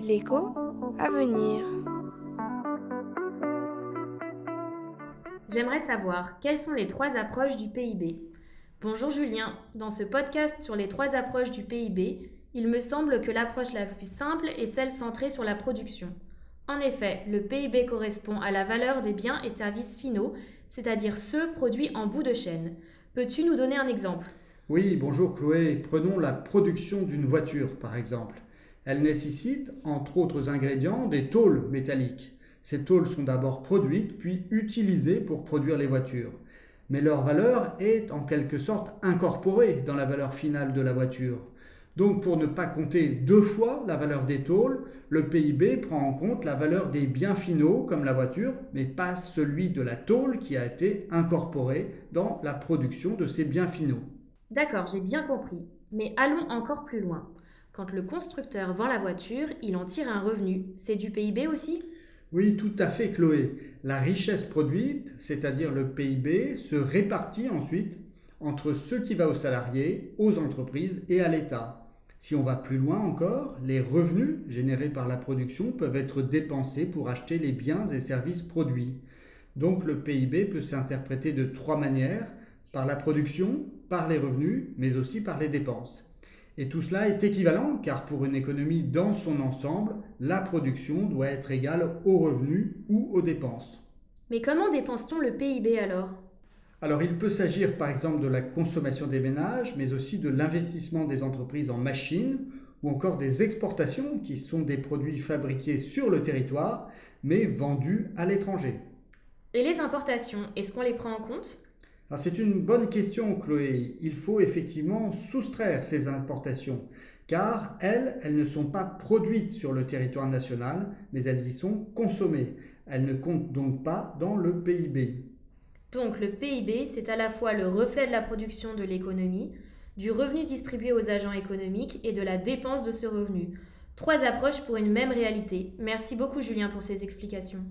L'écho à venir. J'aimerais savoir quelles sont les trois approches du PIB. Bonjour Julien, dans ce podcast sur les trois approches du PIB, il me semble que l'approche la plus simple est celle centrée sur la production. En effet, le PIB correspond à la valeur des biens et services finaux, c'est-à-dire ceux produits en bout de chaîne. Peux-tu nous donner un exemple? Oui, bonjour Chloé. Prenons la production d'une voiture, par exemple. Elle nécessite, entre autres ingrédients, des tôles métalliques. Ces tôles sont d'abord produites, puis utilisées pour produire les voitures. Mais leur valeur est en quelque sorte incorporée dans la valeur finale de la voiture. Donc pour ne pas compter deux fois la valeur des tôles, le PIB prend en compte la valeur des biens finaux comme la voiture, mais pas celui de la tôle qui a été incorporée dans la production de ces biens finaux. D'accord, j'ai bien compris. Mais allons encore plus loin. Quand le constructeur vend la voiture, il en tire un revenu. C'est du PIB aussi? Oui, tout à fait, Chloé. La richesse produite, c'est-à-dire le PIB, se répartit ensuite entre ce qui va aux salariés, aux entreprises et à l'État. Si on va plus loin encore, les revenus générés par la production peuvent être dépensés pour acheter les biens et services produits. Donc le PIB peut s'interpréter de trois manières, par la production, par les revenus, mais aussi par les dépenses. Et tout cela est équivalent car pour une économie dans son ensemble, la production doit être égale aux revenus ou aux dépenses. Mais comment dépense-t-on le PIB alors? Alors il peut s'agir par exemple de la consommation des ménages, mais aussi de l'investissement des entreprises en machines ou encore des exportations qui sont des produits fabriqués sur le territoire mais vendus à l'étranger. Et les importations, est-ce qu'on les prend en compte? C'est une bonne question Chloé. Il faut effectivement soustraire ces importations car elles, elles ne sont pas produites sur le territoire national mais elles y sont consommées. Elles ne comptent donc pas dans le PIB. Donc le PIB, c'est à la fois le reflet de la production de l'économie, du revenu distribué aux agents économiques et de la dépense de ce revenu. Trois approches pour une même réalité. Merci beaucoup Julien pour ces explications.